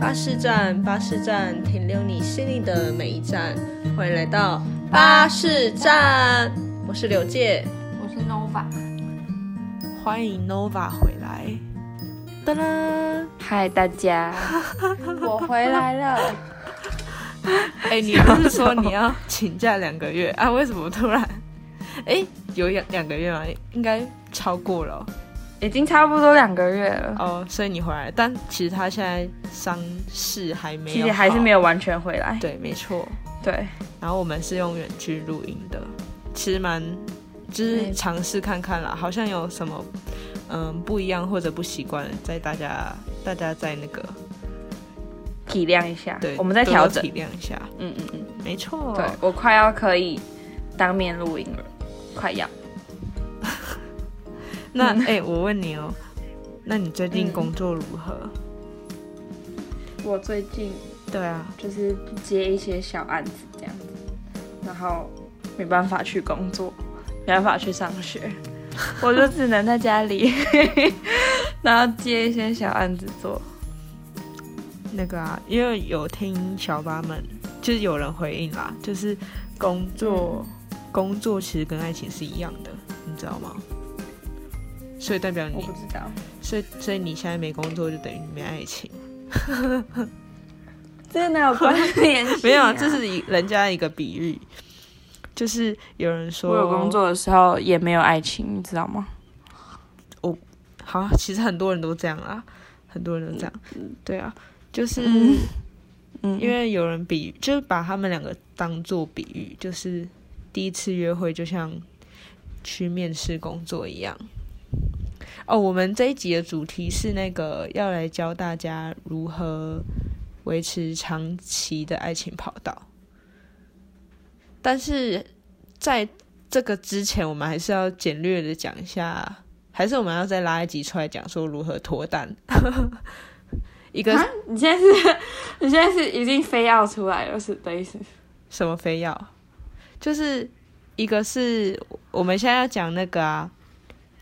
巴士站，巴士站，停留你心里的每一站。欢迎来到巴士站，我是刘介，我是 Nova。欢迎 Nova 回来。噔噔，嗨，大家，我回来了。哎，你不是说你要请假两个月啊？为什么突然？哎，有两两个月吗？应该超过了。已经差不多两个月了。哦，所以你回来，但其实他现在伤势还没有，其实还是没有完全回来。对，没错，对。然后我们是用远距录音的，其实蛮就是尝试看看啦，好像有什么嗯不一样或者不习惯，在大家大家在那个体谅一下，对，我们在调整，体谅一下，嗯嗯嗯，没错，对我快要可以当面录音了，快要。那哎，我问你哦，那你最近工作如何？我最近对啊，就是接一些小案子这样子，然后没办法去工作，没办法去上学，我就只能在家里，然后接一些小案子做。那个啊，因为有听小八们，就是有人回应啦，就是工作，工作其实跟爱情是一样的，你知道吗？所以代表你我不知道，所以所以你现在没工作就等于没爱情，这个哪有关联？没有，这是一人家一个比喻，就是有人说我有工作的时候也没有爱情，你知道吗？我好，其实很多人都这样啊，很多人都这样，对啊，就是嗯，因为有人比就是把他们两个当做比喻，就是第一次约会就像去面试工作一样。哦，我们这一集的主题是那个要来教大家如何维持长期的爱情跑道。但是在这个之前，我们还是要简略的讲一下，还是我们要再拉一集出来讲说如何脱单。一个，你现在是，你现在是已经非要出来了，是的意思？什么非要？就是一个是我们现在要讲那个啊。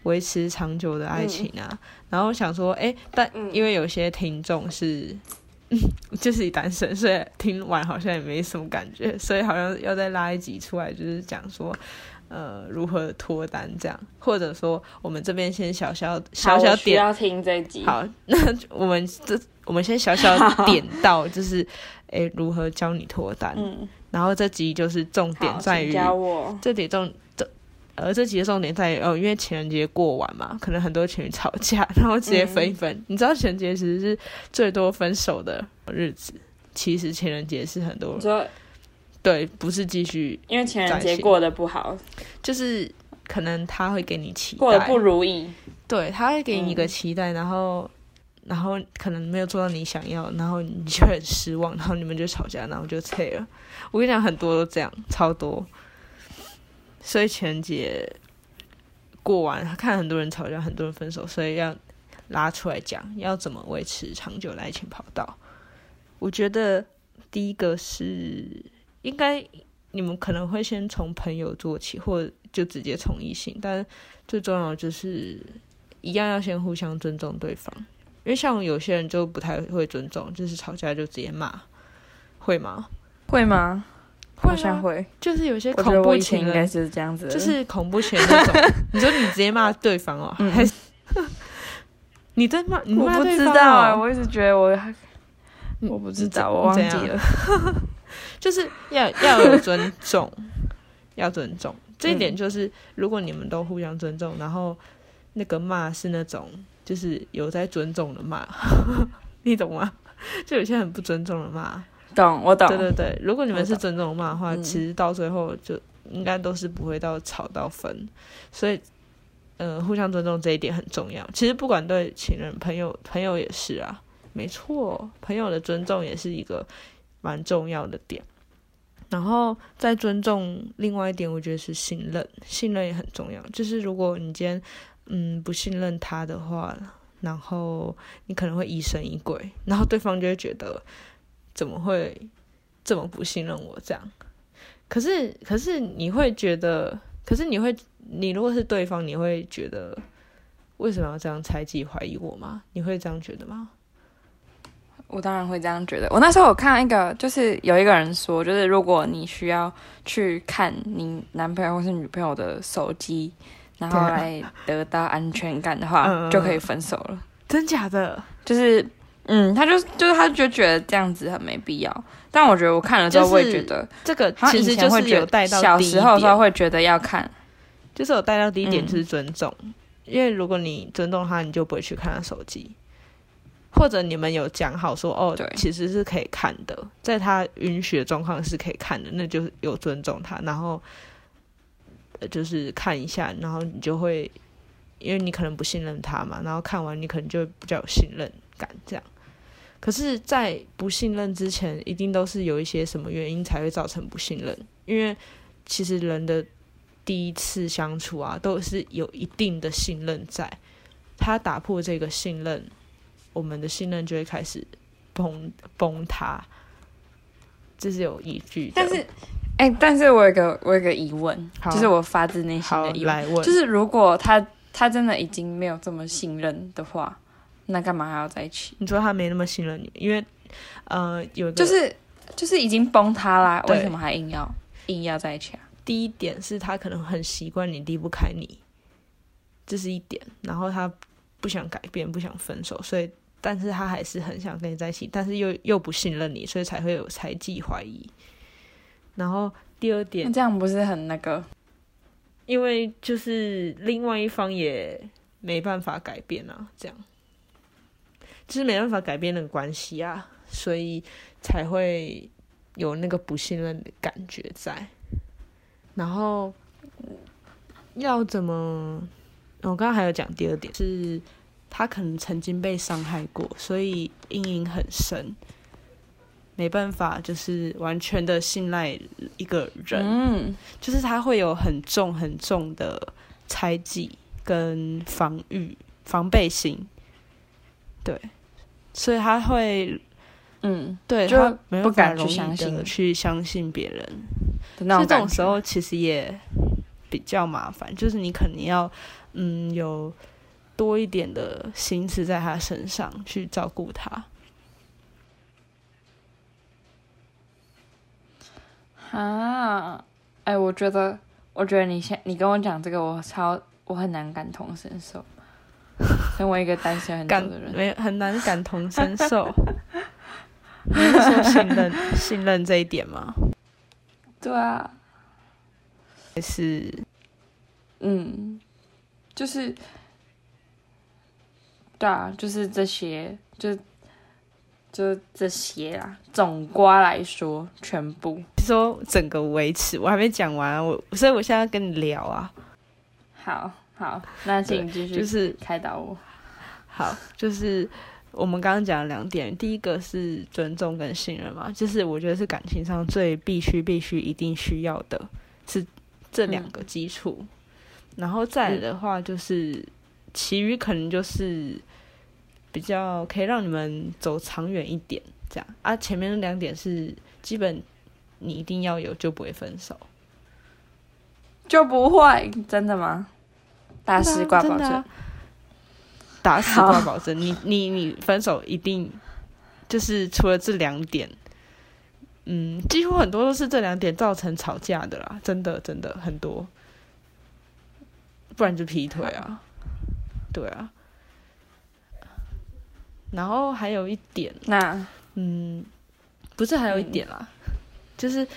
维持长久的爱情啊，然后想说，哎，但因为有些听众是，就是单身，所以听完好像也没什么感觉，所以好像要再拉一集出来，就是讲说，呃，如何脱单这样，或者说我们这边先小小小小点，要听这集，好，那我们这我们先小小点到，就是哎，如何教你脱单，嗯，然后这集就是重点在于教我，这点重。而这几个重点在于哦，因为情人节过完嘛，可能很多情侣吵架，然后直接分一分。你知道情人节其实是最多分手的日子。其实情人节是很多对，不是继续，因为情人节过得不好，就是可能他会给你期待，过得不如意。对，他会给你一个期待，然后然后可能没有做到你想要，然后你就很失望，然后你们就吵架，然后就 拆了。我跟你讲，很多都这样，超多。所以情人节过完，看很多人吵架，很多人分手，所以要拉出来讲，要怎么维持长久的爱情跑道。我觉得第一个是应该你们可能会先从朋友做起，或就直接从异性，但最重要的就是一样要先互相尊重对方，因为像有些人就不太会尊重，就是吵架就直接骂，会吗？会吗？好像会，就是有些恐怖情人应该是这样子，就是恐怖情人那种。你说你直接骂对方哦，还是你在骂？我不知道啊，我一直觉得我，我不知道，我忘记了。就是要要有尊重，要尊重这一点，就是如果你们都互相尊重，然后那个骂是那种就是有在尊重的骂，你懂吗？就有些很不尊重的骂。懂，我懂。对对对，如果你们是尊重骂的话，其实到最后就应该都是不会到吵到分，所以，呃，互相尊重这一点很重要。其实不管对情人、朋友，朋友也是啊，没错，朋友的尊重也是一个蛮重要的点。然后再尊重另外一点，我觉得是信任，信任也很重要。就是如果你今天嗯不信任他的话，然后你可能会疑神疑鬼，然后对方就会觉得。怎么会这么不信任我？这样，可是可是你会觉得，可是你会，你如果是对方，你会觉得为什么要这样猜忌、怀疑我吗？你会这样觉得吗？我当然会这样觉得。我那时候有看一个，就是有一个人说，就是如果你需要去看你男朋友或是女朋友的手机，然后来得到安全感的话，嗯就可以分手了。真假的？就是，嗯，他就就是他就觉得这样子很没必要。但我觉得我看了之后，就是我也觉得，这个其实就是有带到小时候的时候会觉得要看，就是有带到第一点嗯就是尊重，因为如果你尊重他，你就不会去看他手机，或者你们有讲好说哦对，其实是可以看的，在他允许的状况是可以看的，那就是有尊重他，然后呃就是看一下，然后你就会，因为你可能不信任他嘛，然后看完你可能就会比较有信任感这样。可是，在不信任之前，一定都是有一些什么原因才会造成不信任，因为其实人的第一次相处啊，都是有一定的信任在。他打破这个信任，我们的信任就会开始崩崩塌，这是有依据的。但是，哎、但是我有个我有个疑问，就是我发自内心的疑问，就是如果他他真的已经没有这么信任的话，那干嘛还要在一起？你说他没那么信任你，因为呃有就是就是已经崩塌啦，为什么还硬要硬要在一起啊？第一点是他可能很习惯你离不开你，这是一点，然后他不想改变，不想分手，所以但是他还是很想跟你在一起，但是又又不信任你，所以才会有猜忌怀疑。然后第二点那，这样不是很那个？因为就是另外一方也没办法改变啊，这样就是没办法改变那个关系啊，所以才会有那个不信任的感觉在。然后要怎么？我刚刚还有讲第二点，是他可能曾经被伤害过，所以阴影很深，没办法，就是完全的信赖一个人。就是他会有很重很重的猜忌跟防御防备心，对，所以他会嗯对他没不敢去相信去相信别人，的那这种。时候其实也比较麻烦，就是你肯定要嗯有多一点的心思在他身上去照顾他。啊，哎，我觉得，我觉得你现你跟我讲这个，我超我很难感同身受。身为一个单身很感久的人，没很难感同身受。你是说信任信任这一点吗？对啊，还是嗯，就是，对啊，就是这些，就就这些啦。总瓜来说，全部说整个维持？我还没讲完啊，我所以我现在要跟你聊啊，好好，那请继续，就是开导我。好，就是我们刚刚讲的两点，第一个是尊重跟信任嘛，就是我觉得是感情上最必须、必须、一定需要的，是这两个基础。然后再来的话，就是、其余可能就是比较可以让你们走长远一点，这样啊。前面那两点是基本你一定要有，就不会分手。就不会真的吗？大师挂保证打死挂保证。你你你分手一定就是除了这两点，嗯，几乎很多都是这两点造成吵架的啦，真的真的很多，不然就劈腿啊，对啊。然后还有一点，那嗯，不是还有一点啦，就是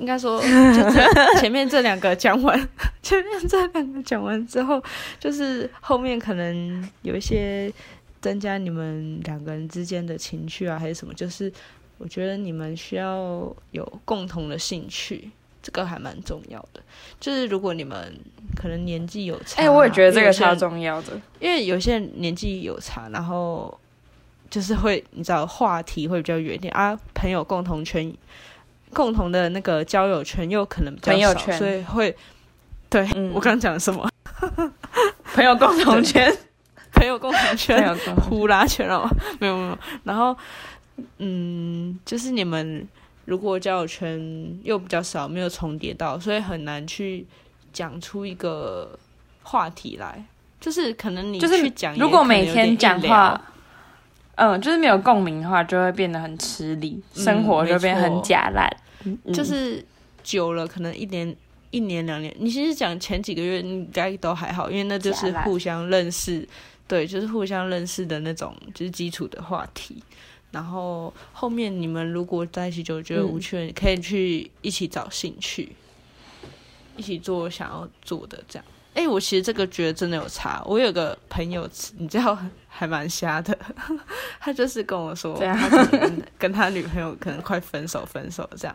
应该说，就前面这两个讲完，前面这两个讲完之后，就是后面可能有一些增加你们两个人之间的情趣啊，还是什么，就是我觉得你们需要有共同的兴趣。这个还蛮重要的，就是如果你们可能年纪有差，哎、我也觉得这个超重要的。因为有些人年纪有差，然后就是会你知道话题会比较远一点啊，朋友共同圈、共同的那个交友圈又可能比较少，所以会对、嗯。我刚刚讲什么？朋友共同圈，朋友共同圈、呼啦圈哦，没有没有，然后嗯，就是你们如果交友圈又比较少，没有重叠到，所以很难去讲出一个话题来。就是可能你就是如果每天讲话，嗯，就是没有共鸣的话，就会变得很吃力，生活就变得很假烂。嗯就是久了，可能一年、一年、两年，你其实讲前几个月应该都还好，因为那就是互相认识，对，就是互相认识的那种，就是基础的话题。然后后面你们如果在一起久，觉得无趣，你可以去一起找兴趣，一起做想要做的这样。哎，我其实这个觉得真的有差。我有个朋友，你知道还蛮瞎的，他就是跟我说，跟他女朋友可能快分手，分手这样，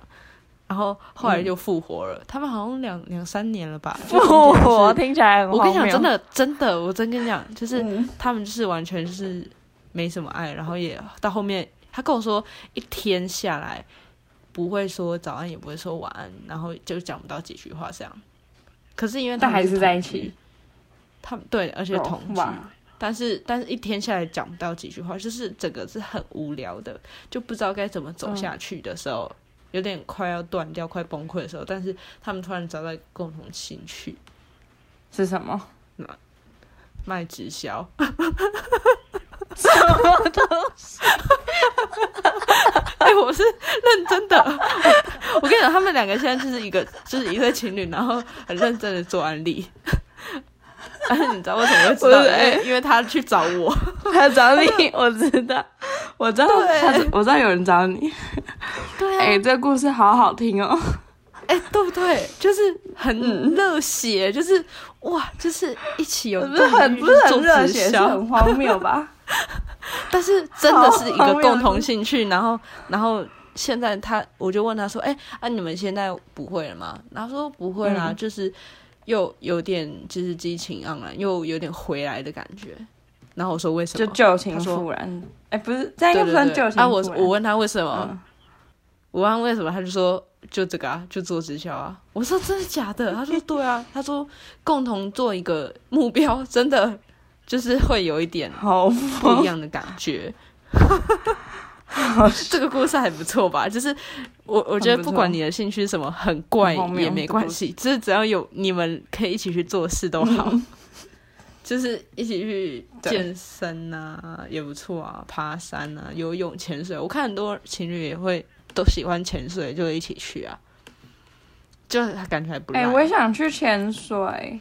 然后后来就复活了。他们好像两两三年了吧？就复活是听起来很我跟你讲，真的真的，我真跟你讲，就是、嗯他们就是完全就是没什么爱，然后也到后面，他跟我说一天下来不会说早安，也不会说晚安，然后就讲不到几句话这样。可是因为他还是在一起，他们对，而且哦同居，哇但是但是一天下来讲不到几句话，就是整个是很无聊的，就不知道该怎么走下去的时候，有点快要断掉、快崩溃的时候，但是他们突然找到共同兴趣，是什么？卖直销。哎、我是认真的。我我跟你讲，他们两个现在就是一个就是一对情侣，然后很认真的做安利。你知道为什么会知道？因为因为他去找我，他找你，我知道，我知道，他我知道有人找你。对哎、这个故事好好听哦。哎、对不对？就是很热血，就是哇，就是一起有不是很不是很热血，是很荒谬吧？但是真的是一个共同兴趣，然后然后现在他我就问他说，哎、啊你们现在不会了吗？然后他说不会啦，嗯就是又有点就是激情盎然，又有点回来的感觉。然后我说为什么？就旧情复燃。哎、不是，这样应该不算旧情啊，我。我问他为什么，嗯我问他为什么，他就说就这个啊，就做直销啊。我说真的假的？他说对啊，他说共同做一个目标，真的就是会有一点好不一样的感觉。这个故事还不错吧？就是我我觉得不管你的兴趣是什么，很怪也没关系，就是只要有你们可以一起去做事都好。就是一起去健身啊，也不错啊，爬山啊，游泳、潜水。我看很多情侣也会都喜欢潜水，就一起去啊，就感觉还不哎、赖。我也想去潜水。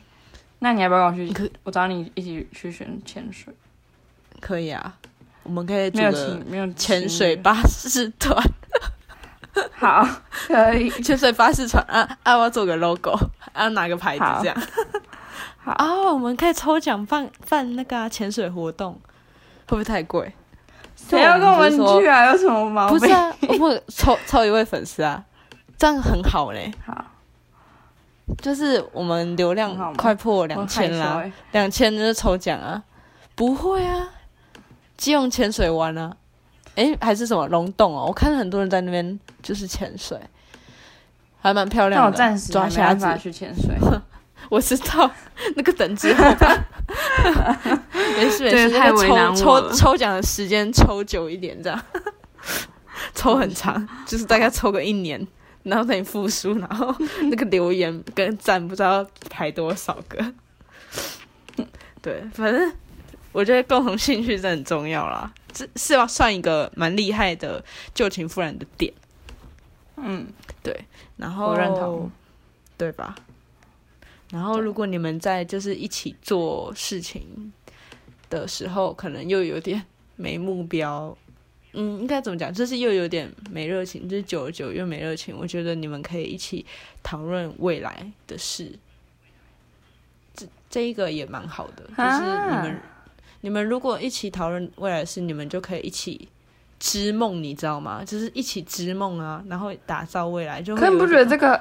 那你要不要跟我可去？我找你一起去选潜水。可以啊，我们可以组没有个情没有 潜水巴士团。好，可以。潜水巴士船啊啊！我要做个 logo，啊拿个牌子好这样。好啊，我们可以抽奖办办那个啊潜、水活动，会不会太贵？谁要跟我们去啊？有什么毛病？不是啊，我们抽抽一位粉丝啊，这样很好嘞。好，就是我们流量快破我两千啦，两千就是抽奖啊？不会啊，基隆潜水湾啊，诶，还是什么龙洞哦？我看很多人在那边就是潜水，还蛮漂亮的。我暂时抓瞎子去潜水。我知道那个等之后吧。没事没事，抽抽抽奖的时间抽久一点，这样 抽很长，就是大概抽个一年，然后等你复苏，然后那个留言跟赞不知道排多少个。对，反正我觉得共同兴趣真的很重要啦，这是要算一个蛮厉害的旧情复燃的点。嗯，对然后我认同，对吧？然后如果你们在就是一起做事情的时候，可能又有点 没目标，嗯，应该怎么讲？就是又有点没热情，就是久而久又没热情。我觉得你们可以一起讨论未来的事，这这一个也蛮好的，就是你们、啊你们如果一起讨论未来的事，你们就可以一起。织梦，你知道吗？就是一起织梦啊，然后打造未来，就可你不觉得这个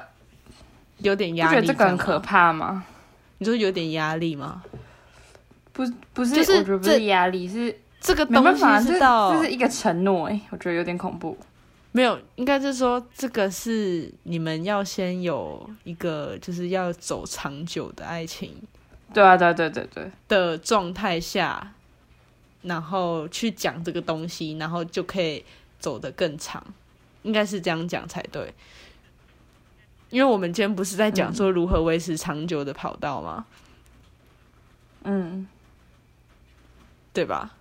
有点压力？觉得这个很可？怕吗？你说有点压力吗？不不是，不这是压力，是这个东西是到这是一个承诺哎，我觉得有点恐怖。没有，应该是说这个是你们要先有一个就是要走长久的爱情对啊，对对对对，的状态下，然后去讲这个东西，然后就可以走得更长，应该是这样讲才对。因为我们今天不是在讲说如何维持长久的跑道吗？嗯，对吧？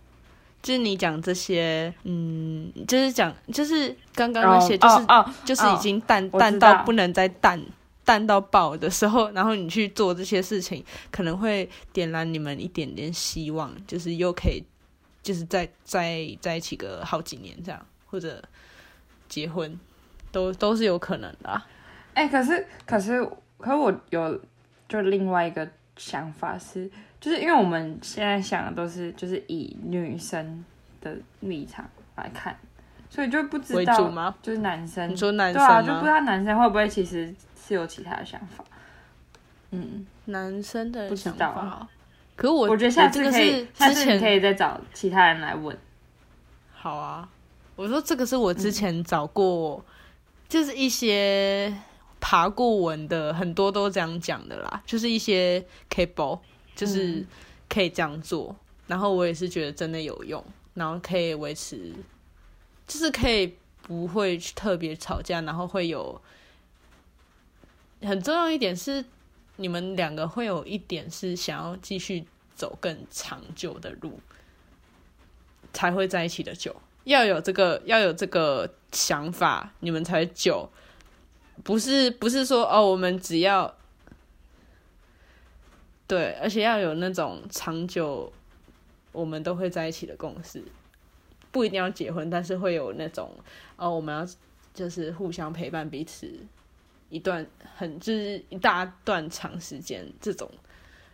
就是你讲这些，嗯，就是讲，就是刚刚那些，就是、哦哦就是已经淡、淡到不能再淡淡到爆的时候，然后你去做这些事情，可能会点燃你们一点点希望，就是又可以，就是在在在一起个好几年这样，或者结婚，都都是有可能的、啊。哎、可是可是可是我有就另外一个想法是，就是因为我们现在想的都是就是以女生的立场来看，所以就不知道吗？就是男生你说男生对啊，生？就不知道男生会不会其实是有其他的想法。嗯，男生的不知想道。可是我我觉得下次这个可以是，之前下次你可以再找其他人来问。好啊，我说这个是我之前找过，就是一些爬过文的，很多都这样讲的啦，就是一些 cable，就是嗯。可以这样做，然后我也是觉得真的有用，然后可以维持，就是可以不会去特别吵架，然后会有很重要一点是，你们两个会有一点是想要继续走更长久的路。才会在一起的久。要有这个，要有这个想法，你们才久。不是不是说哦，我们只要对，而且要有那种长久，我们都会在一起的共识。不一定要结婚，但是会有那种哦，我们要就是互相陪伴彼此一段很就是一大段长时间这种，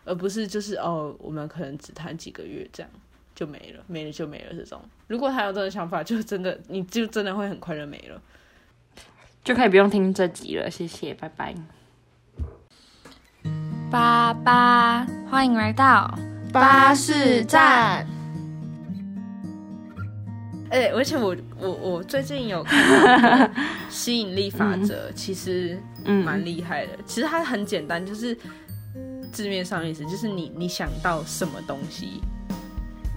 而不是就是哦，我们可能只谈几个月这样。就没了，没了就没了。这种，如果他有这种想法，就真的，你就真的会很快就没了。就可以不用听这集了，谢谢，拜拜。八八，欢迎来到巴士站。哎、而且我我我最近有看到 吸引力法则，其实嗯蛮厉害的。其实它很简单，就是字面上意思就是你你想到什么东西，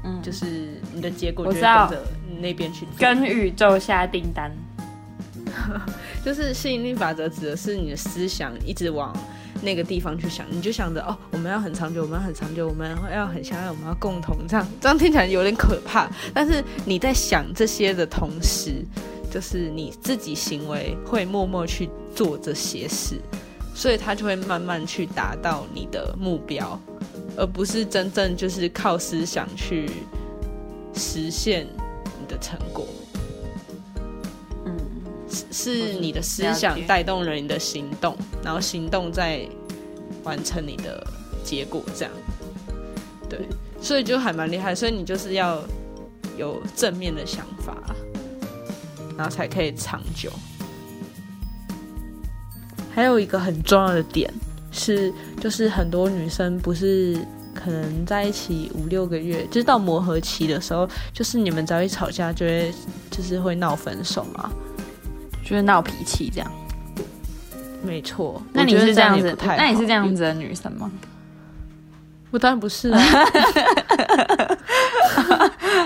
嗯，就是你的结果就跟着那边去。跟宇宙下订单。就是吸引力法则指的是你的思想一直往那个地方去想，你就想着哦，我们要很长久，我们要很长久，我们要很相爱，我们要共同这样，这样听起来有点可怕。但是你在想这些的同时，就是你自己行为会默默去做这些事，所以他就会慢慢去达到你的目标，而不是真正就是靠思想去实现你的成果。是你的思想带动了你的行动，然后行动再完成你的结果，这样。对，所以就还蛮厉害，所以你就是要有正面的想法，然后才可以长久。还有一个很重要的点是，就是很多女生不是可能在一起五六个月，就是到磨合期的时候，就是你们只要一吵架，就会就是会闹分手嘛。就是闹脾气这样。没错，那你是这样子那你是这样子的女生吗？我当然不是啊，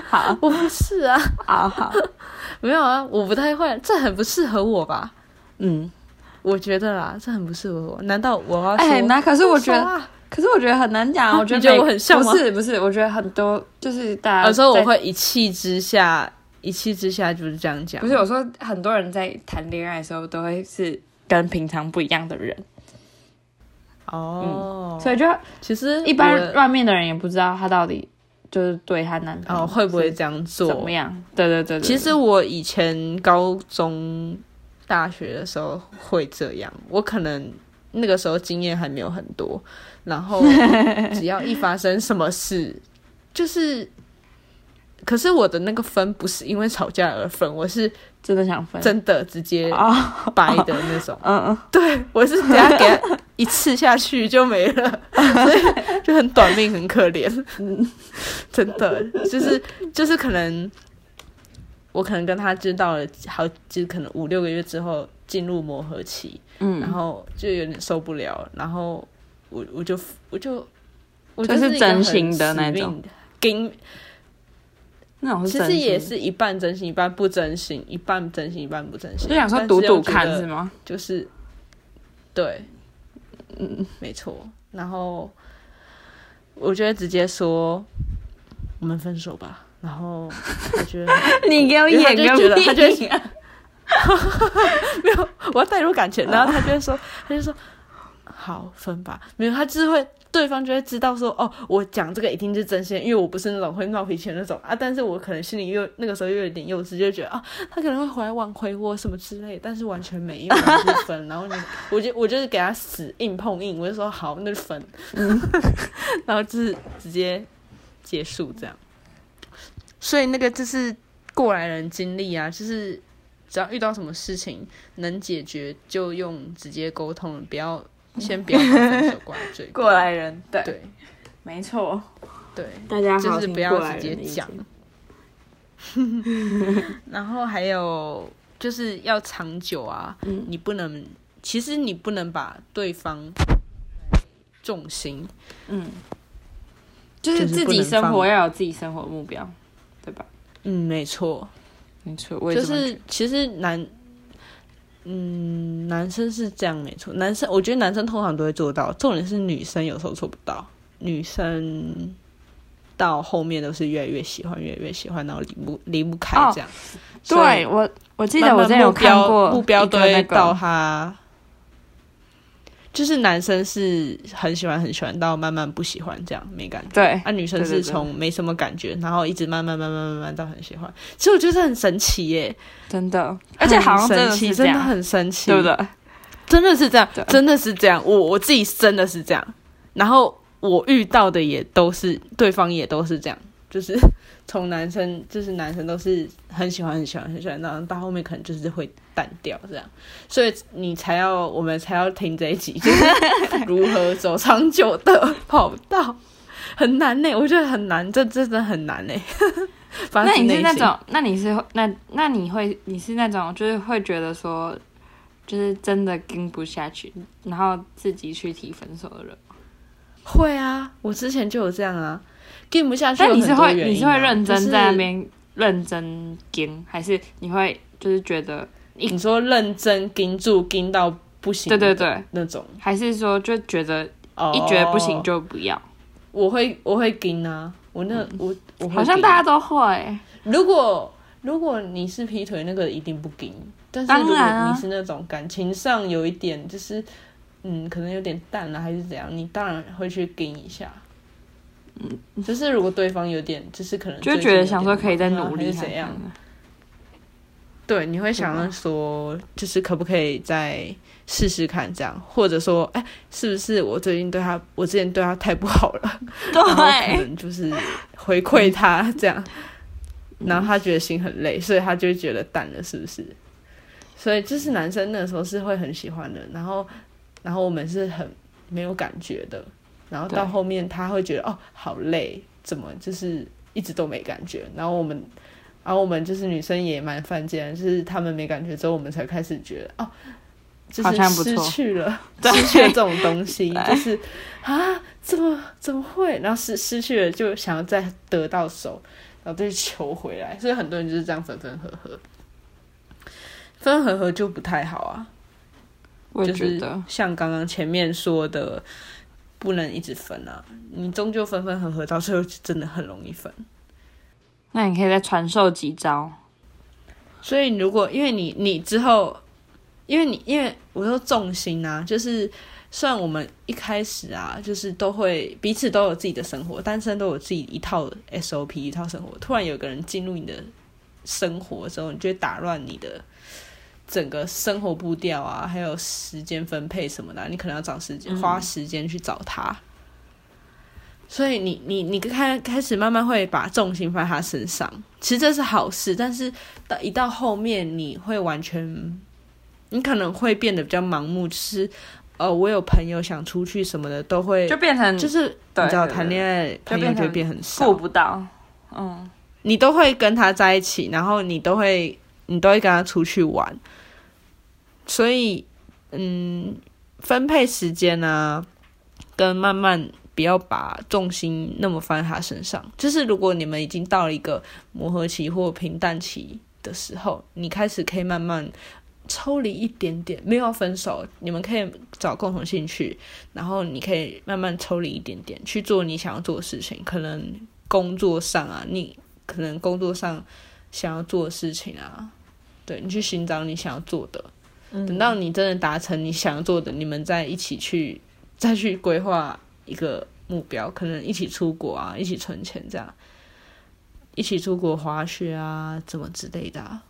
好，我不是啊，好好，没有啊，我不太会，这很不适合我吧？嗯，我觉得啦，这很不适合我。难道我要说？哎、那可是我觉得，啊可是我觉得很难讲我觉得我很像吗不是不是，我觉得很多就是大家有时候我在会一气之下，一气之下就是这样讲。不是，有时候很多人在谈恋爱的时候都会是跟平常不一样的人，哦，所以就其实一般外面的人也不知道她到底就是对她男朋友哦会不会是这样做？怎么样？对对对对，其实我以前高中、大学的时候会这样，我可能那个时候经验还没有很多，然后只要一发生什么事，就是，可是我的那个分不是因为吵架而分，我是真的想分。真的直接啊，掰的那种。嗯嗯，对我是等下给他一次下去就没了，所以就很短命，很可怜。真的就是就是可能我可能跟他知道了好，就是可能五六个月之后进入磨合期，嗯。然后就有点受不了，然后我我就我就我就是真心的那种那种是其实也是一半真心一半不真心，一半真心一半不真心，就想说赌赌看是吗？就是对，嗯，没错。然后我觉得直接说我们分手吧，然后我觉得 你给我演个就觉得他就！没有，我要带入感情，然后他就会说，他就说好分吧，没有，他就是会对方就会知道说，哦，我讲这个一定是真心，因为我不是那种会闹脾气的那种。啊，但是我可能心里又那个时候又有点幼稚，就觉得啊，他可能会回来挽回我什么之类，但是完全没有，就是分，然后你，我就我就是给他死硬碰硬，我就说好，那就分，然后就是直接结束这样，所以那个就是过来人经历啊，就是。只要遇到什么事情能解决，就用直接沟通，不要 先不要把分手挂在嘴。过来人，对，对。没错，对，大家好就是不要直接讲。然后还有就是要长久啊，嗯。你不能，其实你不能把对方重心，嗯，就是自己生活要有自己生活目标，对吧？嗯，没错，没错，就是其实男，嗯，男生是这样没错，男生我觉得男生通常都会做到，重点是女生有时候做不到，女生到后面都是越来越喜欢，越来越喜欢，然后离不离不开哦这样。子对我，我记得我之前有看过目标到个，他。就是男生是很喜欢很喜欢到慢慢不喜欢这样没感觉，对啊女生是从没什么感觉，然后一直慢慢慢慢慢慢到很喜欢，其实我觉得很神奇耶，真的，而且好像真很神奇，真的很神奇，对不？对？真的是这样，真的是这样。我我自己真的是这样，然后我遇到的也都是对方也都是这样，就是从男生就是男生都是很喜欢很喜欢很喜欢，然后到后面可能就是会淡掉这样，所以你才要我们才要听这一集，就是如何走长久的跑道。很难呢、我觉得很难，这真的很难呢、发那你是那种，那你是那那你会你是那种就是会觉得说，就是真的跟不下去，然后自己去提分手的人。会啊，我之前就有这样啊，跟不下去但你是会你是会认真在那边认真跟，还是你会就是觉得你说认真盯住盯到不行，对对对，那种，还是说就觉得哦一觉得不行，就不要？我会我会盯啊，我那、我我会好像大家都会。如果如果你是劈腿，那个一定不盯，但是如果你是那种感情上有一点就是嗯，可能有点淡了、还是怎样，你当然会去跟一下。嗯，就是如果对方有点，就是可能就觉得想说可以再努力怎样，对，你会想要说，就是可不可以再试试看这样，或者说，哎，是不是我最近对他，我之前对他太不好了，然后可，能就是回馈他 这样，然后他觉得心很累，所以他就会觉得淡了，是不是？所以就是男生那时候是会很喜欢的，然后，然后我们是很没有感觉的，然后到对后面他会觉得哦好累，怎么就是一直都没感觉，然后我们。然后我们就是女生也蛮犯贱，就是他们没感觉之后，我们才开始觉得哦，就是失去了，失去了这种东西，就是啊，怎么怎么会？然后失失去了，就想要再得到手，然后再求回来，所以很多人就是这样分分合合，分分合合就不太好啊。我也就是觉得，像刚刚前面说的，不能一直分啊，你终究分分合合，到最后真的很容易分。那你可以再传授几招。所以如果因为你你之后，因为你因为我说重心啊，就是虽然我们一开始啊，就是都会彼此都有自己的生活，单身都有自己一套 SOP 一套生活，突然有个人进入你的生活之后，你就会打乱你的整个生活步调啊，还有时间分配什么的啊、你可能要找时间花时间去找他。所以你你你开开始慢慢会把重心放在他身上，其实这是好事，但是到一到后面你会完全，你可能会变得比较盲目，就是呃，我有朋友想出去什么的，都会就变成就是你知道谈恋爱朋友就会变很顾少，不到。嗯，你都会跟他在一起，然后你都会你都会跟他出去玩，所以嗯，分配时间啊，跟慢慢不要把重心那么放在他身上。就是如果你们已经到了一个磨合期或平淡期的时候，你开始可以慢慢抽离一点点，没有分手，你们可以找共同兴趣，然后你可以慢慢抽离一点点去做你想要做的事情，可能工作上啊，你可能工作上想要做的事情啊，对你去寻找你想要做的。等到你真的达成你想要做的，你们再一起去再去规划一个目标，可能一起出国啊，一起存钱这样，一起出国滑雪啊，怎么之类的、啊。